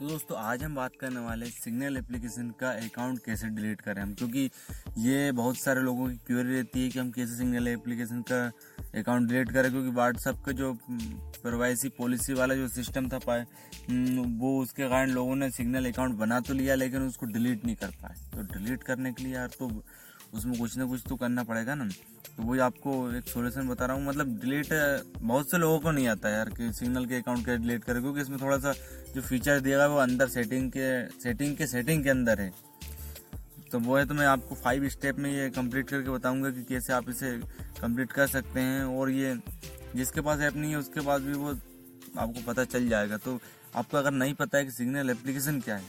तो दोस्तों आज हम बात करने वाले सिग्नल एप्लीकेशन का अकाउंट कैसे डिलीट करें हम क्योंकि ये बहुत सारे लोगों की क्यूरी रहती है कि हम कैसे सिग्नल एप्लीकेशन का अकाउंट डिलीट करें क्योंकि व्हाट्सअप का जो प्राइवेसी पॉलिसी वाला जो सिस्टम था पाए हम्म, वो उसके कारण लोगों ने सिग्नल अकाउंट बना तो लिया लेकिन उसको डिलीट नहीं कर पाए। तो डिलीट करने के लिए यार तो उसमें कुछ ना कुछ तो करना पड़ेगा ना। तो वही आपको एक सोल्यूशन बता रहा हूँ मतलब डिलीट बहुत से लोगों को नहीं आता यार कि सिग्नल के अकाउंट के डिलीट करें क्योंकि इसमें थोड़ा सा जो फीचर दिया वो अंदर सेटिंग के सेटिंग के सेटिंग के अंदर है। तो वो है तो मैं आपको फाइव स्टेप में ये कंप्लीट करके बताऊँगा कि कैसे आप इसे कंप्लीट कर सकते हैं और ये जिसके पास ऐप नहीं है, उसके पास भी वो आपको पता चल जाएगा। तो आपको अगर नहीं पता है कि सिग्नल एप्लीकेशन क्या है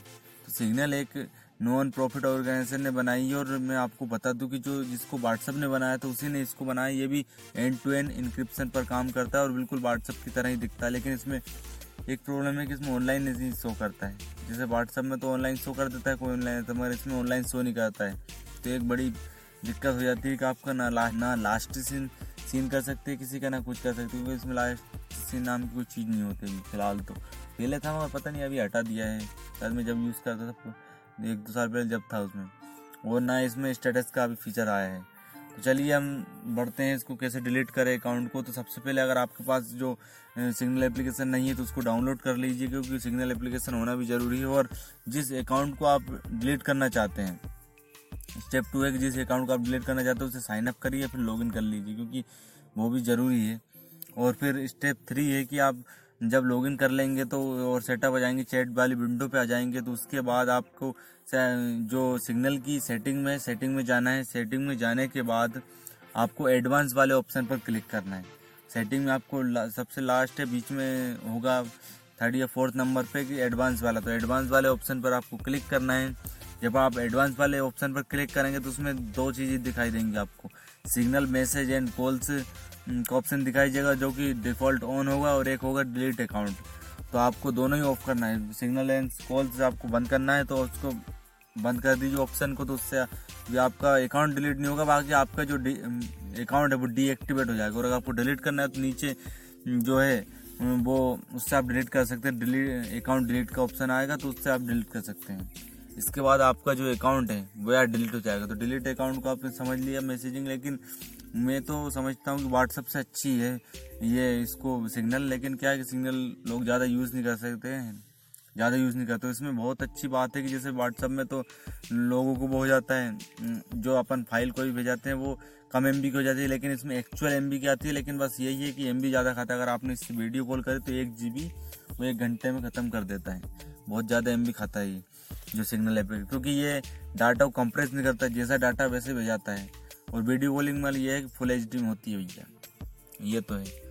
तो सिग्नल एक नॉन प्रॉफिट ऑर्गेनाइजेशन ने बनाई है और मैं आपको बता दूँ कि जो जिसको व्हाट्सअप ने बनाया था, उसी ने इसको बनाया। ये भी एंड टू एंड इंक्रिप्शन पर काम करता है और बिल्कुल व्हाट्सअप की तरह ही दिखता है, लेकिन इसमें एक प्रॉब्लम है कि इसमें ऑनलाइन नहीं शो करता है। जैसे व्हाट्सअप में तो ऑनलाइन शो कर देता है कोई ऑनलाइन तो मगर इसमें ऑनलाइन शो नहीं करता है। तो एक बड़ी दिक्कत हो जाती है कि आपका ना ला, ना लास्ट सीन सीन कर सकते हैं किसी का ना कुछ कर सकते क्योंकि इसमें लास्ट सीन नाम की कोई चीज़ नहीं होती फ़िलहाल तो। पहले था मगर पता नहीं अभी हटा दिया है। शायद मैं जब यूज़ करता था एक दो साल पहले जब था उसमें। और ना इसमें स्टेटस का भी फीचर आया है। तो चलिए हम बढ़ते हैं इसको कैसे डिलीट करें अकाउंट को। तो सबसे पहले अगर आपके पास जो सिग्नल एप्लीकेशन नहीं है तो उसको डाउनलोड कर लीजिए क्योंकि सिग्नल एप्लीकेशन होना भी ज़रूरी है और जिस अकाउंट को आप डिलीट करना चाहते हैं स्टेप टू है कि जिस अकाउंट को आप डिलीट करना चाहते हैं उसे साइन अप करिए फिर लॉगिन कर लीजिए क्योंकि वो भी ज़रूरी है। और फिर स्टेप थ्री है कि आप जब लॉगिन कर लेंगे तो और सेटअप आ जाएँगे चैट वाली विंडो पे आ जाएँगे तो उसके बाद आपको जो सिग्नल की सेटिंग में सेटिंग में जाना है सेटिंग में जाने के बाद आपको एडवांस वाले ऑप्शन पर क्लिक करना है। सेटिंग में आपको ला, सबसे लास्ट है बीच में होगा थर्ड या फोर्थ नंबर पे कि एडवांस वाला तो एडवांस वाले ऑप्शन पर आपको क्लिक करना है। जब आप एडवांस वाले ऑप्शन पर क्लिक करेंगे तो उसमें दो चीज़ें दिखाई देंगी आपको। सिग्नल मैसेज एंड कॉल्स का ऑप्शन दिखाई देगा जो कि डिफ़ॉल्ट ऑन होगा और एक होगा डिलीट अकाउंट तो आपको दोनों ही ऑफ़ करना है। सिग्नल एंड कॉल्स आपको बंद करना है तो उसको बंद कर दीजिए ऑप्शन को तो उससे भी आपका अकाउंट डिलीट नहीं होगा, बाकी आपका जो अकाउंट है वो डीएक्टिवेट हो जाएगा। और अगर आपको डिलीट करना है तो नीचे जो है वो उससे आप डिलीट कर सकते हैं। डिलीट अकाउंट डिलीट का ऑप्शन आएगा तो उससे आप डिलीट कर सकते हैं। इसके बाद आपका जो अकाउंट है, वो यार डिलीट हो जाएगा। तो डिलीट अकाउंट को आपने समझ लिया मैसेजिंग लेकिन मैं तो समझता हूँ कि व्हाट्सअप से अच्छी है, ये इसको सिग्नल लेकिन क्या है कि सिग्नल लोग ज़्यादा यूज़ नहीं कर सकते हैं। ज़्यादा यूज़ नहीं करते। इसमें बहुत अच्छी बात है कि जैसे व्हाट्सअप में तो लोगों को वो हो जाता है जो अपन फ़ाइल कोई भेजाते हैं, वो कम एम की हो जाती है, लेकिन इसमें एक्चुअल एमबी की आती है। लेकिन बस यही है कि एमबी ज़्यादा खाता है। अगर आपने इससे वीडियो कॉल करे तो एक जी वो एक घंटे में ख़त्म कर देता है। बहुत ज़्यादा एमबी खाता है ये। जो सिग्नल है, क्योंकि ये डाटा को कंप्रेस नहीं करता, जैसा डाटा वैसे भेजाता है। और वीडियो कॉलिंग में ये है कि फुल एच में होती है भैया। ये तो है।